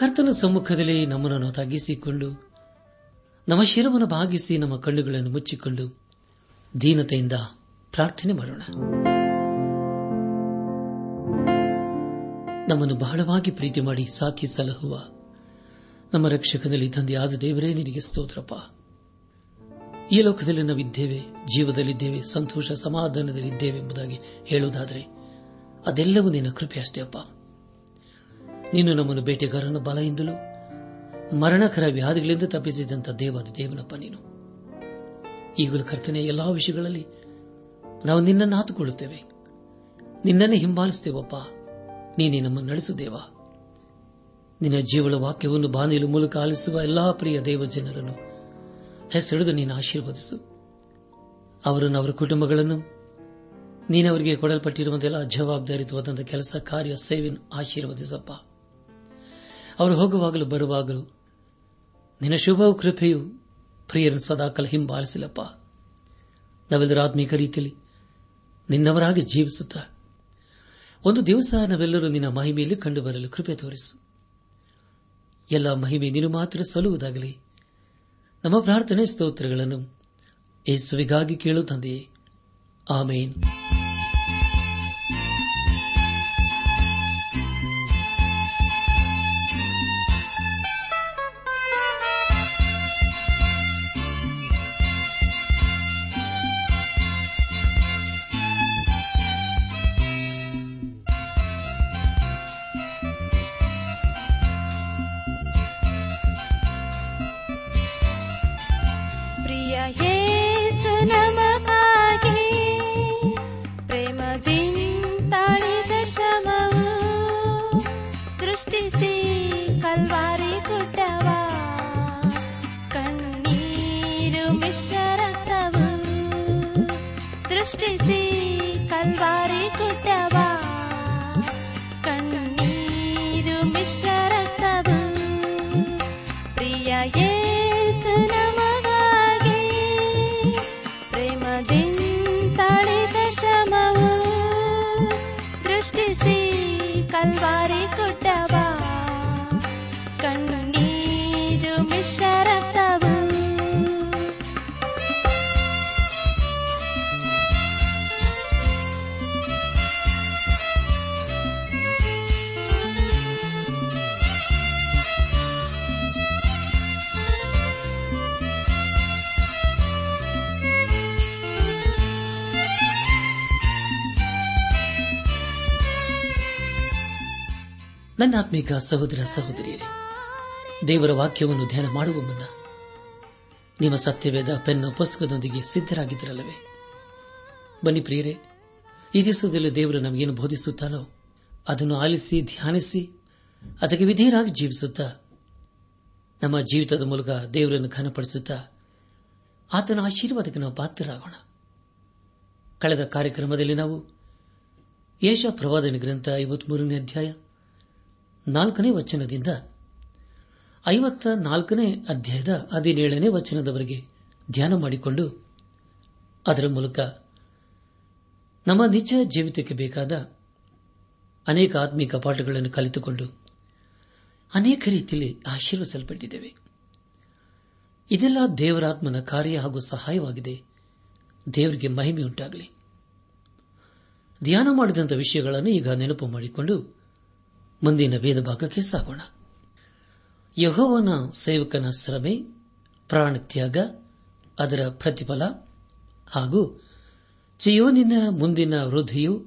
ಕರ್ತನ ಸಮ್ಮುಖದಲ್ಲಿ ನಮ್ಮನ್ನು ತಗ್ಗಿಸಿಕೊಂಡು, ನಮ್ಮ ಶಿರವನ್ನು ಭಾಗಿಸಿ ನಮ್ಮ ಕಣ್ಣುಗಳನ್ನು ಮುಚ್ಚಿಕೊಂಡು ದೀನತೆಯಿಂದ ಪ್ರಾರ್ಥನೆ ಮಾಡೋಣ. ನಮ್ಮನ್ನು ಬಹಳವಾಗಿ ಪ್ರೀತಿ ಮಾಡಿ ಸಾಕಿ ಸಲಹುವ ನಮ್ಮ ರಕ್ಷಕನಲ್ಲಿ ತಂದೆಯಾದ ದೇವರೇ, ನಿನಗೆ ಸ್ತೋತ್ರಪ್ಪ. ಈ ಲೋಕದಲ್ಲಿ ನಾವಿದ್ದೇವೆ, ಜೀವದಲ್ಲಿದ್ದೇವೆ, ಸಂತೋಷ ಸಮಾಧಾನದಲ್ಲಿದ್ದೇವೆ ಎಂಬುದಾಗಿ ಹೇಳುವುದಾದರೆ ಅದೆಲ್ಲವೂ ನಿನ್ನ ಕೃಪೆ ಅಷ್ಟೇ ಅಪ್ಪ. ನೀನು ನಮ್ಮನ್ನು ಬೇಟೆಗಾರನ ಬಲೆಯಿಂದಲೂ ಮರಣಕರ ವ್ಯಾಧಿಗಳಿಂದ ತಪ್ಪಿಸಿದಂತ ದೇವಾದ ದೇವನಪ್ಪ ನೀನು. ಈಗಲೂ ಕರ್ತನೆ ಎಲ್ಲಾ ವಿಷಯಗಳಲ್ಲಿ ನಾವು ನಿನ್ನನ್ನು ಹಾತುಕೊಳ್ಳುತ್ತೇವೆ ನಿನ್ನನ್ನೇ ಹಿಂಬಾಲಿಸುತ್ತೇವಪ್ಪ. ನೀನೇ ನಮ್ಮನ್ನು ನಡೆಸುದೇವ ನಿನ್ನ ಜೀವಳ ವಾಕ್ಯವನ್ನು ಬಾನಿಲು ಮೂಲಕ ಆಲಿಸುವ ಎಲ್ಲಾ ಪ್ರಿಯ ದೇವ ಜನರನ್ನು ಹೆಸರಿದು ನೀನು ಆಶೀರ್ವದಿಸು. ಅವರನ್ನು ಅವರ ಕುಟುಂಬಗಳನ್ನು ನೀನವರಿಗೆ ಕೊಡಲ್ಪಟ್ಟಿರುವಂತೆಲ್ಲ ಜವಾಬ್ದಾರಿತವಾದಂತಹ ಕೆಲಸ, ಕಾರ್ಯ, ಸೇವೆಯನ್ನು ಆಶೀರ್ವದಿಸಪ್ಪ. ಅವರು ಹೋಗುವಾಗಲೂ ಬರುವಾಗಲೂ, ನಿನ್ನ ಶುಭ ಕೃಪೆಯು ಪ್ರಿಯರನ್ನು ಸದಾಕಾಲ ಹಿಂಬಾಲಿಸಿಲ್ಲಪ್ಪ. ನಾವೆಲ್ಲರೂ ಆತ್ಮೀಕ ರೀತಿಯಲ್ಲಿ ನಿನ್ನವರಾಗಿ ಜೀವಿಸುತ್ತ ಒಂದು ದಿವಸ ನಾವೆಲ್ಲರೂ ನಿನ್ನ ಮಹಿಮೆಯಲ್ಲಿ ಕಂಡು ಬರಲು ಕೃಪೆ ತೋರಿಸು. ಎಲ್ಲ ಮಹಿಮೆ ನೀನು ಮಾತ್ರ ಸಲ್ಲುವುದಾಗಲಿ. ನಮ್ಮ ಪ್ರಾರ್ಥನೆ ಸ್ತೋತ್ರಗಳನ್ನು ಯೇಸುವಿಗಾಗಿ ಕೇಳು ಆಮೇನ್. ನನ್ನ ಆತ್ಮಿಕ ಸಹೋದರ ಸಹೋದರಿಯರೇ, ದೇವರ ವಾಕ್ಯವನ್ನು ಧ್ಯಾನ ಮಾಡುವ ಮುನ್ನ ನಿಮ್ಮ ಸತ್ಯವೇದ ಪೆನ್ ಪುಸ್ತಕದೊಂದಿಗೆ ಸಿದ್ದರಾಗಿದ್ದರಲ್ಲವೇ ಬನ್ನಿ ಪ್ರಿಯರೇ, ಈ ದಿವಸದಲ್ಲಿ ದೇವರು ನಮಗೇನು ಬೋಧಿಸುತ್ತಾನೋ ಅದನ್ನು ಆಲಿಸಿ, ಧ್ಯಾನಿಸಿ, ಅದಕ್ಕೆ ವಿಧೇಯರಾಗಿ ಜೀವಿಸುತ್ತಾ ನಮ್ಮ ಜೀವಿತದ ಮೂಲಕ ದೇವರನ್ನು ಘನಪಡಿಸುತ್ತಾ ಆತನ ಆಶೀರ್ವಾದಕ್ಕೆ ನಾವು ಪಾತ್ರರಾಗೋಣ. ಕಳೆದ ಕಾರ್ಯಕ್ರಮದಲ್ಲಿ ನಾವು ಯೇಷ ಪ್ರವಾದನ ಗ್ರಂಥ ಐವತ್ಮೂರನೇ ಅಧ್ಯಾಯ ನಾಲ್ಕನೇ ವಚನದಿಂದ ಐವತ್ತ ನಾಲ್ಕನೇ ಅಧ್ಯಾಯದ ಹದಿನೇಳನೇ ವಚನದವರೆಗೆ ಧ್ಯಾನ ಮಾಡಿಕೊಂಡು ಅದರ ಮೂಲಕ ನಮ್ಮ ನಿಜ ಜೀವಿತಕ್ಕೆ ಬೇಕಾದ ಅನೇಕ ಆತ್ಮಿಕ ಪಾಠಗಳನ್ನು ಕಲಿತುಕೊಂಡು ಅನೇಕ ರೀತಿಯಲ್ಲಿ ಆಶೀರ್ವಿಸಲ್ಪಟ್ಟಿದ್ದೇವೆ ಇದೆಲ್ಲ ದೇವರಾತ್ಮನ ಕಾರ್ಯ ಹಾಗೂ ಸಹಾಯವಾಗಿದೆ. ದೇವರಿಗೆ ಮಹಿಮೆಯುಂಟಾಗಲಿ. ಧ್ಯಾನ ಮಾಡಿದಂಥ ವಿಷಯಗಳನ್ನು ಈಗ ನೆನಪು ಮಾಡಿಕೊಂಡು ಮುಂದಿನ ಭೇದ ಭಾಗಕ್ಕೆ ಸಾಗೋಣ. ಯಹೋವನ ಸೇವಕನ ಶ್ರಮೆ ಪ್ರಾಣತ್ಯಾಗ, ಅದರ ಪ್ರತಿಫಲ ಹಾಗೂ ಚಿಯೋನಿನ ಮುಂದಿನ ವೃದ್ಧಿಯು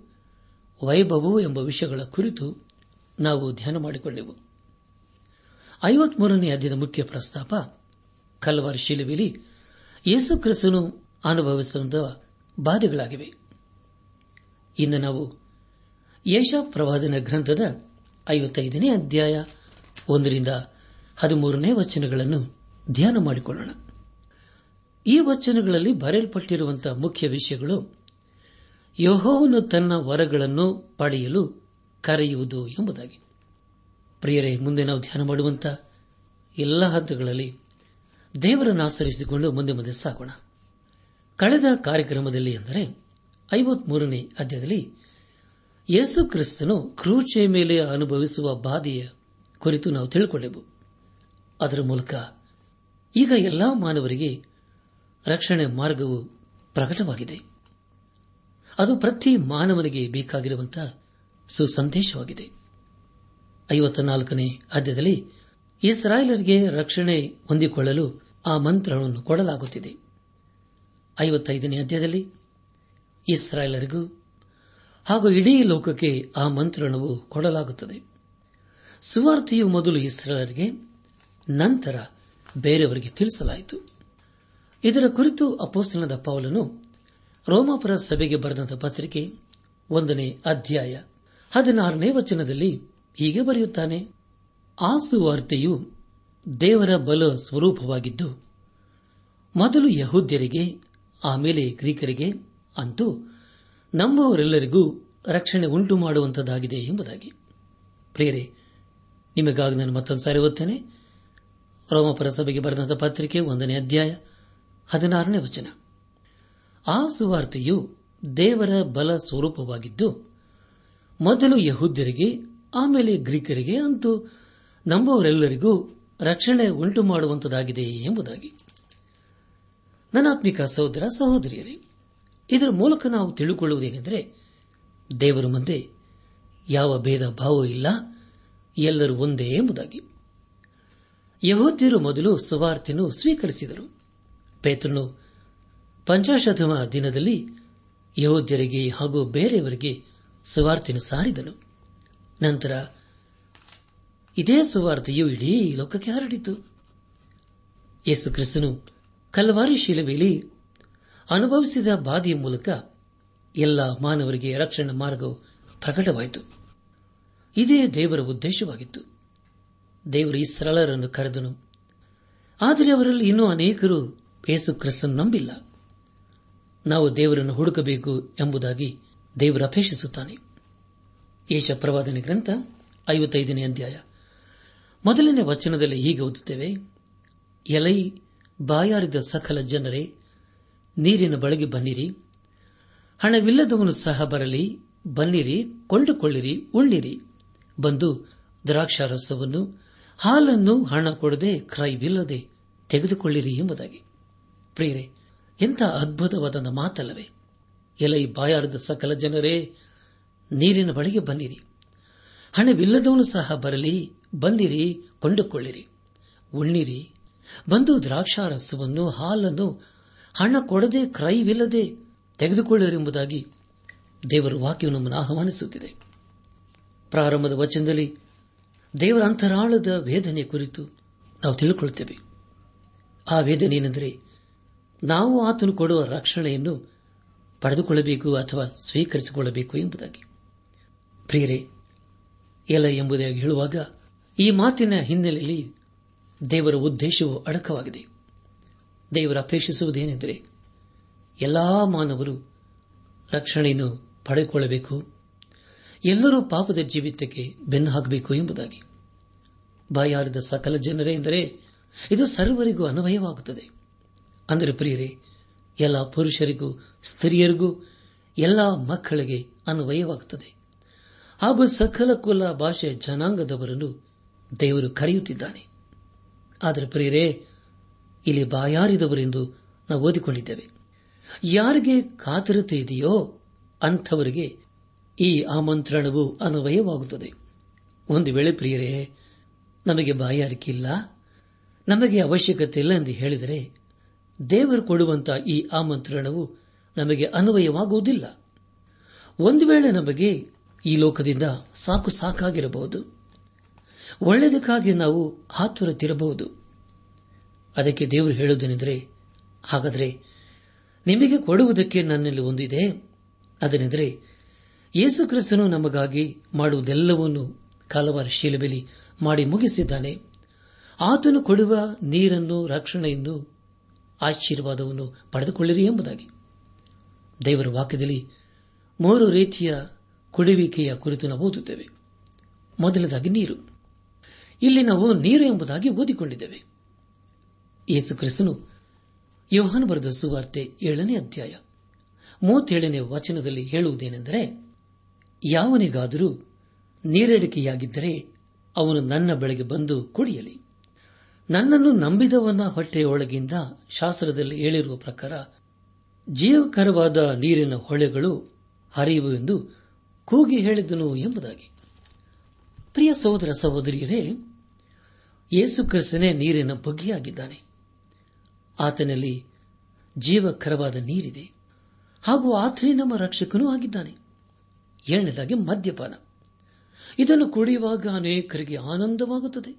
ವೈಭವವು ಎಂಬ ವಿಷಯಗಳ ಕುರಿತು ನಾವು ಧ್ಯಾನ ಮಾಡಿಕೊಂಡೆವು. ಐವತ್ಮೂರನೇ ಅಧ್ಯಯನ ಮುಖ್ಯ ಪ್ರಸ್ತಾಪ, ಕಲ್ವಾರ್ ಶಿಲುವಿಲಿ ಯೇಸು ಕ್ರಿಸ್ತನು ಅನುಭವಿಸುವ ಬಾಧೆಗಳಾಗಿವೆ. ಇನ್ನು ನಾವು ಏಷಾ ಪ್ರವಾದನ ಗ್ರಂಥದ ಐವತ್ತೈದನೇ ಅಧ್ಯಾಯ ಒಂದರಿಂದ ಹದಿಮೂರನೇ ವಚನಗಳನ್ನು ಧ್ಯಾನ ಮಾಡಿಕೊಳ್ಳೋಣ. ಈ ವಚನಗಳಲ್ಲಿ ಬರೆಯಲ್ಪಟ್ಟಿರುವಂತಹ ಮುಖ್ಯ ವಿಷಯಗಳು, ಯಹೋವನು ತನ್ನ ವರಗಳನ್ನು ಪಡೆಯಲು ಕರೆಯುವುದು ಎಂಬುದಾಗಿ. ಪ್ರಿಯರೇ, ಮುಂದೆ ನಾವು ಧ್ಯಾನ ಮಾಡುವಂತಹ ಎಲ್ಲ ಹಂತಗಳಲ್ಲಿ ದೇವರನ್ನು ಆಚರಿಸಿಕೊಂಡು ಮುಂದೆ ಮುಂದೆ ಸಾಗೋಣ. ಕಳೆದ ಕಾರ್ಯಕ್ರಮದಲ್ಲಿ ಎಂದರೆ ಐವತ್ಮೂರನೇ ಅಧ್ಯಾಯದಲ್ಲಿ ಯೇಸು ಕ್ರಿಸ್ತನು ಕ್ರೂಚೆ ಮೇಲೆ ಅನುಭವಿಸುವ ಬಾಧೆಯ ಕುರಿತು ನಾವು ತಿಳಿಕೊಂಡೆವು. ಅದರ ಮೂಲಕ ಈಗ ಎಲ್ಲಾ ಮಾನವರಿಗೆ ರಕ್ಷಣೆ ಮಾರ್ಗವು ಪ್ರಕಟವಾಗಿದೆ. ಅದು ಪ್ರತಿ ಮಾನವನಿಗೆ ಬೇಕಾಗಿರುವಂತಹ ಸುಸಂದೇಶವಾಗಿದೆ. ಐವತ್ತ ನಾಲ್ಕನೇ ಅಧ್ಯದಲ್ಲಿ ಇಸ್ರಾಯೇಲರಿಗೆ ರಕ್ಷಣೆ ಹೊಂದಿಕೊಳ್ಳಲು ಆ ಮಂತ್ರವನ್ನು ಕೊಡಲಾಗುತ್ತಿದೆ. ಐವತ್ತೈದನೇ ಅಧ್ಯಾಯದಲ್ಲಿ ಇಸ್ರಾಯೇಲರಿಗೂ ಹಾಗೂ ಇಡೀ ಲೋಕಕ್ಕೆ ಆ ಮಂತ್ರಣವು ಕೊಡಲಾಗುತ್ತದೆ. ಸುವಾರ್ತೆಯು ಮೊದಲು ಇಸ್ರಾಯೇಲರಿಗೆ ನಂತರ ಬೇರೆಯವರಿಗೆ ತಿಳಿಸಲಾಯಿತು. ಇದರ ಕುರಿತು ಅಪೋಸ್ತನದ ಪೌಲನು ರೋಮಾಪುರ ಸಭೆಗೆ ಬರೆದಂತಹ ಪತ್ರಿಕೆ ಒಂದನೇ ಅಧ್ಯಾಯ ಹದಿನಾರನೇ ವಚನದಲ್ಲಿ ಹೀಗೆ ಬರೆಯುತ್ತಾನೆ, ಆ ಸುವಾರ್ತೆಯು ದೇವರ ಬಲ ಸ್ವರೂಪವಾಗಿದ್ದು, ಮೊದಲು ಯಹೂದ್ಯರಿಗೆ, ಆಮೇಲೆ ಗ್ರೀಕರಿಗೆ ಅಂತೂ ನಂಬುವರೆಲ್ಲರಿಗೂ ರಕ್ಷಣೆ ಉಂಟು ಮಾಡುವಂತದ್ದಾಗಿದೆ ಎಂಬುದಾಗಿ. ಪ್ರೇರೆ ನಿಮಗಾಗಿ ನಾನು ಮತ್ತೊಂದು ಸಾರಿ ಓದ್ತೇನೆ ರೋಮಪುರ ಸಭೆಗೆ ಬರೆದಂತಹ ಪತ್ರಿಕೆ ಒಂದನೇ ಅಧ್ಯಾಯ ಹದಿನಾರನೇ ವಚನ. ಆ ಸುವಾರ್ತೆಯು ದೇವರ ಬಲ ಸ್ವರೂಪವಾಗಿದ್ದು, ಮೊದಲು ಯಹೂದ್ಯರಿಗೆ, ಆಮೇಲೆ ಗ್ರೀಕರಿಗೆ ಅಂತೂ ನಂಬುವವರೆಲ್ಲರಿಗೂ ರಕ್ಷಣೆ ಉಂಟು ಮಾಡುವಂತದಾಗಿದೆ ಎಂಬುದಾಗಿ. ನನಾತ್ಮಿಕ ಸಹೋದರ ಸಹೋದರಿಯರೇ ಇದರ ಮೂಲಕ ನಾವು ತಿಳಿದುಕೊಳ್ಳುವುದೇನೆಂದರೆ ದೇವರ ಮುಂದೆ ಯಾವ ಭೇದ ಭಾವ ಇಲ್ಲ, ಎಲ್ಲರೂ ಒಂದೇ ಎಂಬುದಾಗಿ. ಯಹೋದ್ಯರು ಮೊದಲು ಸುವಾರ್ತೆಯನ್ನು ಸ್ವೀಕರಿಸಿದರು. ಪೇತ್ರನು ಪಂಚಾಶತಮ ದಿನದಲ್ಲಿ ಯಹೋದ್ಯರಿಗೆ ಹಾಗೂ ಬೇರೆಯವರಿಗೆ ಸುವಾರ್ತೆಯನ್ನು ಸಾರಿದನು. ನಂತರ ಇದೇ ಸುವಾರ್ತೆಯು ಇಡೀ ಲೋಕಕ್ಕೆ ಹರಡಿತು. ಯೇಸು ಕ್ರಿಸ್ತನು ಕಲ್ವಾರಿ ಶಿಲುಬೆಯಲ್ಲಿ ಅನುಭವಿಸಿದ ಬಾಧೆಯ ಮೂಲಕ ಎಲ್ಲ ಮಾನವರಿಗೆ ರಕ್ಷಣಾ ಮಾರ್ಗವು ಪ್ರಕಟವಾಯಿತು. ಇದೇ ದೇವರ ಉದ್ದೇಶವಾಗಿತ್ತು. ದೇವರು ಈ ಸರಳರನ್ನು ಕರೆದನು. ಆದರೆ ಅವರಲ್ಲಿ ಇನ್ನೂ ಅನೇಕರು ಯೇಸು ಕ್ರಿಸ್ತನ್ ನಂಬಿಲ್ಲ. ನಾವು ದೇವರನ್ನು ಹುಡುಕಬೇಕು ಎಂಬುದಾಗಿ ದೇವರು ಅಪೇಕ್ಷಿಸುತ್ತಾನೆ. ಏಷ ಪ್ರವಾದನೆ ಗ್ರಂಥ ಐವತ್ತೈದನೇ ಅಧ್ಯಾಯ. ಮೊದಲನೇ ವಚನದಲ್ಲಿ ಹೀಗೆ ಓದುತ್ತೇವೆ. ಎಲೈ ಬಾಯಾರಿದ ಸಕಲ ಜನರೇ ನೀರಿನ ಬಳಿಗೆ ಬನ್ನಿರಿ. ಹಣವಿಲ್ಲದವನು ಸಹ ಬರಲಿ. ಬನ್ನಿರಿ, ಕೊಂಡುಕೊಳ್ಳಿರಿ, ಉಣ್ಣಿರಿ. ಬಂದು ದ್ರಾಕ್ಷಾರಸವನ್ನು, ಹಾಲನ್ನು ಹಣ ಕೊಡದೆ ಕ್ರೈವಿಲ್ಲದೆ ತೆಗೆದುಕೊಳ್ಳಿರಿ ಎಂಬುದಾಗಿ. ಪ್ರಿಯರೇ, ಎಂಥ ಅದ್ಭುತವಾದ ಮಾತಲ್ಲವೇ. ಎಲೈ ಬಾಯಾರದ ಸಕಲ ಜನರೇ, ನೀರಿನ ಬಳಿಗೆ ಬನ್ನಿರಿ. ಹಣವಿಲ್ಲದವನು ಸಹ ಬರಲಿ. ಬನ್ನಿರಿ, ಕೊಂಡುಕೊಳ್ಳಿರಿ. ಉಣ್ಣಿರಿ. ಬಂದು ದ್ರಾಕ್ಷಾರಸವನ್ನು, ಹಾಲನ್ನು ಹಣ ಕೊಡದೆ ಕ್ರೈವಿಲ್ಲದೆ ತೆಗೆದುಕೊಳ್ಳರೆಂಬುದಾಗಿ ದೇವರ ವಾಕ್ಯವು ನಮ್ಮನ್ನು ಆಹ್ವಾನಿಸುತ್ತಿದೆ. ಪ್ರಾರಂಭದ ವಚನದಲ್ಲಿ ದೇವರ ಅಂತರಾಳದ ವೇದನೆ ಕುರಿತು ನಾವು ತಿಳಿದುಕೊಳ್ಳುತ್ತೇವೆ ಆ ವೇದನೆ ಏನೆಂದರೆ ನಾವು ಆತನು ಕೊಡುವ ರಕ್ಷಣೆಯನ್ನು ಪಡೆದುಕೊಳ್ಳಬೇಕು ಅಥವಾ ಸ್ವೀಕರಿಸಿಕೊಳ್ಳಬೇಕು ಎಂಬುದಾಗಿ. ಪ್ರಿಯರೇ, ಎಲ್ಲ ಎಂಬುದಾಗಿ ಹೇಳುವಾಗ ಈ ಮಾತಿನ ಹಿನ್ನೆಲೆಯಲ್ಲಿ ದೇವರ ಉದ್ದೇಶವು ಅಡಕವಾಗಿದೆ. ದೇವರ ಅಪೇಕ್ಷಿಸುವುದೇನೆಂದರೆ ಎಲ್ಲಾ ಮಾನವರು ರಕ್ಷಣೆಯನ್ನು ಪಡೆದುಕೊಳ್ಳಬೇಕು. ಎಲ್ಲರೂ ಪಾಪದ ಜೀವಿತಕ್ಕೆ ಬೆನ್ನು ಹಾಕಬೇಕು ಎಂಬುದಾಗಿ. ಬಾಯಾರಿದ ಸಕಲ ಜನರೇ ಎಂದರೆ ಇದು ಸರ್ವರಿಗೂ ಅನ್ವಯವಾಗುತ್ತದೆ. ಅಂದರೆ ಪ್ರಿಯರೇ, ಎಲ್ಲ ಪುರುಷರಿಗೂ, ಸ್ತ್ರೀಯರಿಗೂ ಎಲ್ಲ ಮಕ್ಕಳಿಗೆ ಅನ್ವಯವಾಗುತ್ತದೆ. ಹಾಗೂ ಸಕಲ ಕುಲ ಭಾಷೆ ಜನಾಂಗದವರನ್ನು ದೇವರು ಕರೆಯುತ್ತಿದ್ದಾನೆ. ಆದರೆ ಪ್ರಿಯರೇ ಇಲ್ಲಿ ಬಾಯಾರಿದವರೆಂದು ನಾವು ಓದಿಕೊಂಡಿದ್ದೇವೆ. ಯಾರಿಗೆ ಕಾತರತೆ ಇದೆಯೋ ಅಂಥವರಿಗೆ ಈ ಆಮಂತ್ರಣವು ಅನ್ವಯವಾಗುತ್ತದೆ. ಒಂದು ವೇಳೆ ಪ್ರಿಯರೇ, ನಮಗೆ ಬಾಯಾರಿಕೆ ಇಲ್ಲ ನಮಗೆ ಅವಶ್ಯಕತೆ ಇಲ್ಲ ಎಂದು ಹೇಳಿದರೆ ದೇವರು ಕೊಡುವಂತಹ ಈ ಆಮಂತ್ರಣವು ನಮಗೆ ಅನ್ವಯವಾಗುವುದಿಲ್ಲ. ಒಂದು ವೇಳೆ ನಮಗೆ ಈ ಲೋಕದಿಂದ ಸಾಕು ಸಾಕಾಗಿರಬಹುದು. ಒಳ್ಳೆಯದಕ್ಕಾಗಿ ನಾವು ಹಾತುರತಿರಬಹುದು. ಅದಕ್ಕೆ ದೇವರು ಹೇಳುವುದೇನೆಂದರೆ, ಹಾಗಾದರೆ ನಿಮಗೆ ಕೊಡುವುದಕ್ಕೆ ನನ್ನಲ್ಲಿ ಒಂದಿದೆ. ಅದನೆಂದರೆ, ಯೇಸು ಕ್ರಿಸ್ತನು ನಮಗಾಗಿ ಮಾಡುವುದೆಲ್ಲವನ್ನು ಕಾಲವಾರ ಶೀಲಬೆಲಿ ಮಾಡಿ ಮುಗಿಸಿದ್ದಾನೆ. ಆತನು ಕೊಡುವ ನೀರನ್ನು, ರಕ್ಷಣೆಯನ್ನು, ಆಶೀರ್ವಾದವನ್ನು ಪಡೆದುಕೊಳ್ಳಿರಿ ಎಂಬುದಾಗಿ. ದೇವರ ವಾಕ್ಯದಲ್ಲಿ ಮೂರು ರೀತಿಯ ಕುಡಿಯುವಿಕೆಯ ಕುರಿತು ನಾವು ಓದುತ್ತೇವೆ. ಮೊದಲದಾಗಿ ನೀರು. ಇಲ್ಲಿ ನಾವು ನೀರು ಎಂಬುದಾಗಿ ಓದಿಕೊಂಡಿದ್ದೇವೆ. ಯೇಸು ಕ್ರಿಸ್ತನು ಯೋಹಾನ ಬರೆದ ಸುವಾರ್ತೆ ಏಳನೇ ಅಧ್ಯಾಯ. ಮೂವತ್ತೇಳನೇ ವಚನದಲ್ಲಿ ಹೇಳುವುದೇನೆಂದರೆ, ಯಾವನಿಗಾದರೂ ನೀರಡಿಕೆಯಾಗಿದ್ದರೆ ಅವನು ನನ್ನ ಬಳಿಗೆ ಬಂದು ಕುಡಿಯಲಿ. ನನ್ನನ್ನು ನಂಬಿದವನ ಹೊಟ್ಟೆಯೊಳಗಿಂದ ಶಾಸ್ತ್ರದಲ್ಲಿ ಹೇಳಿರುವ ಪ್ರಕಾರ, ಜೀವಕರವಾದ ನೀರಿನ ಹೊಳೆಗಳು ಹರಿಯುವು ಎಂದು ಕೂಗಿ ಹೇಳಿದನು ಎಂಬುದಾಗಿ. ಪ್ರಿಯ ಸಹೋದರ ಸಹೋದರಿಯರೇ ಯೇಸು ಕ್ರಿಸ್ತನೇ ನೀರಿನ ಬಗ್ಗೆಯಾಗಿದ್ದಾನೆ. ಆತನಲ್ಲಿ ಜೀವಕರವಾದ ನೀರಿದೆ. ಹಾಗೂ ಆತನೇ ನಮ್ಮ ರಕ್ಷಕನೂ ಆಗಿದ್ದಾನೆ. ಎರಡನೇದಾಗಿ ಮದ್ಯಪಾನ. ಇದನ್ನು ಕುಡಿಯುವಾಗ ಅನೇಕರಿಗೆ ಆನಂದವಾಗುತ್ತದೆ.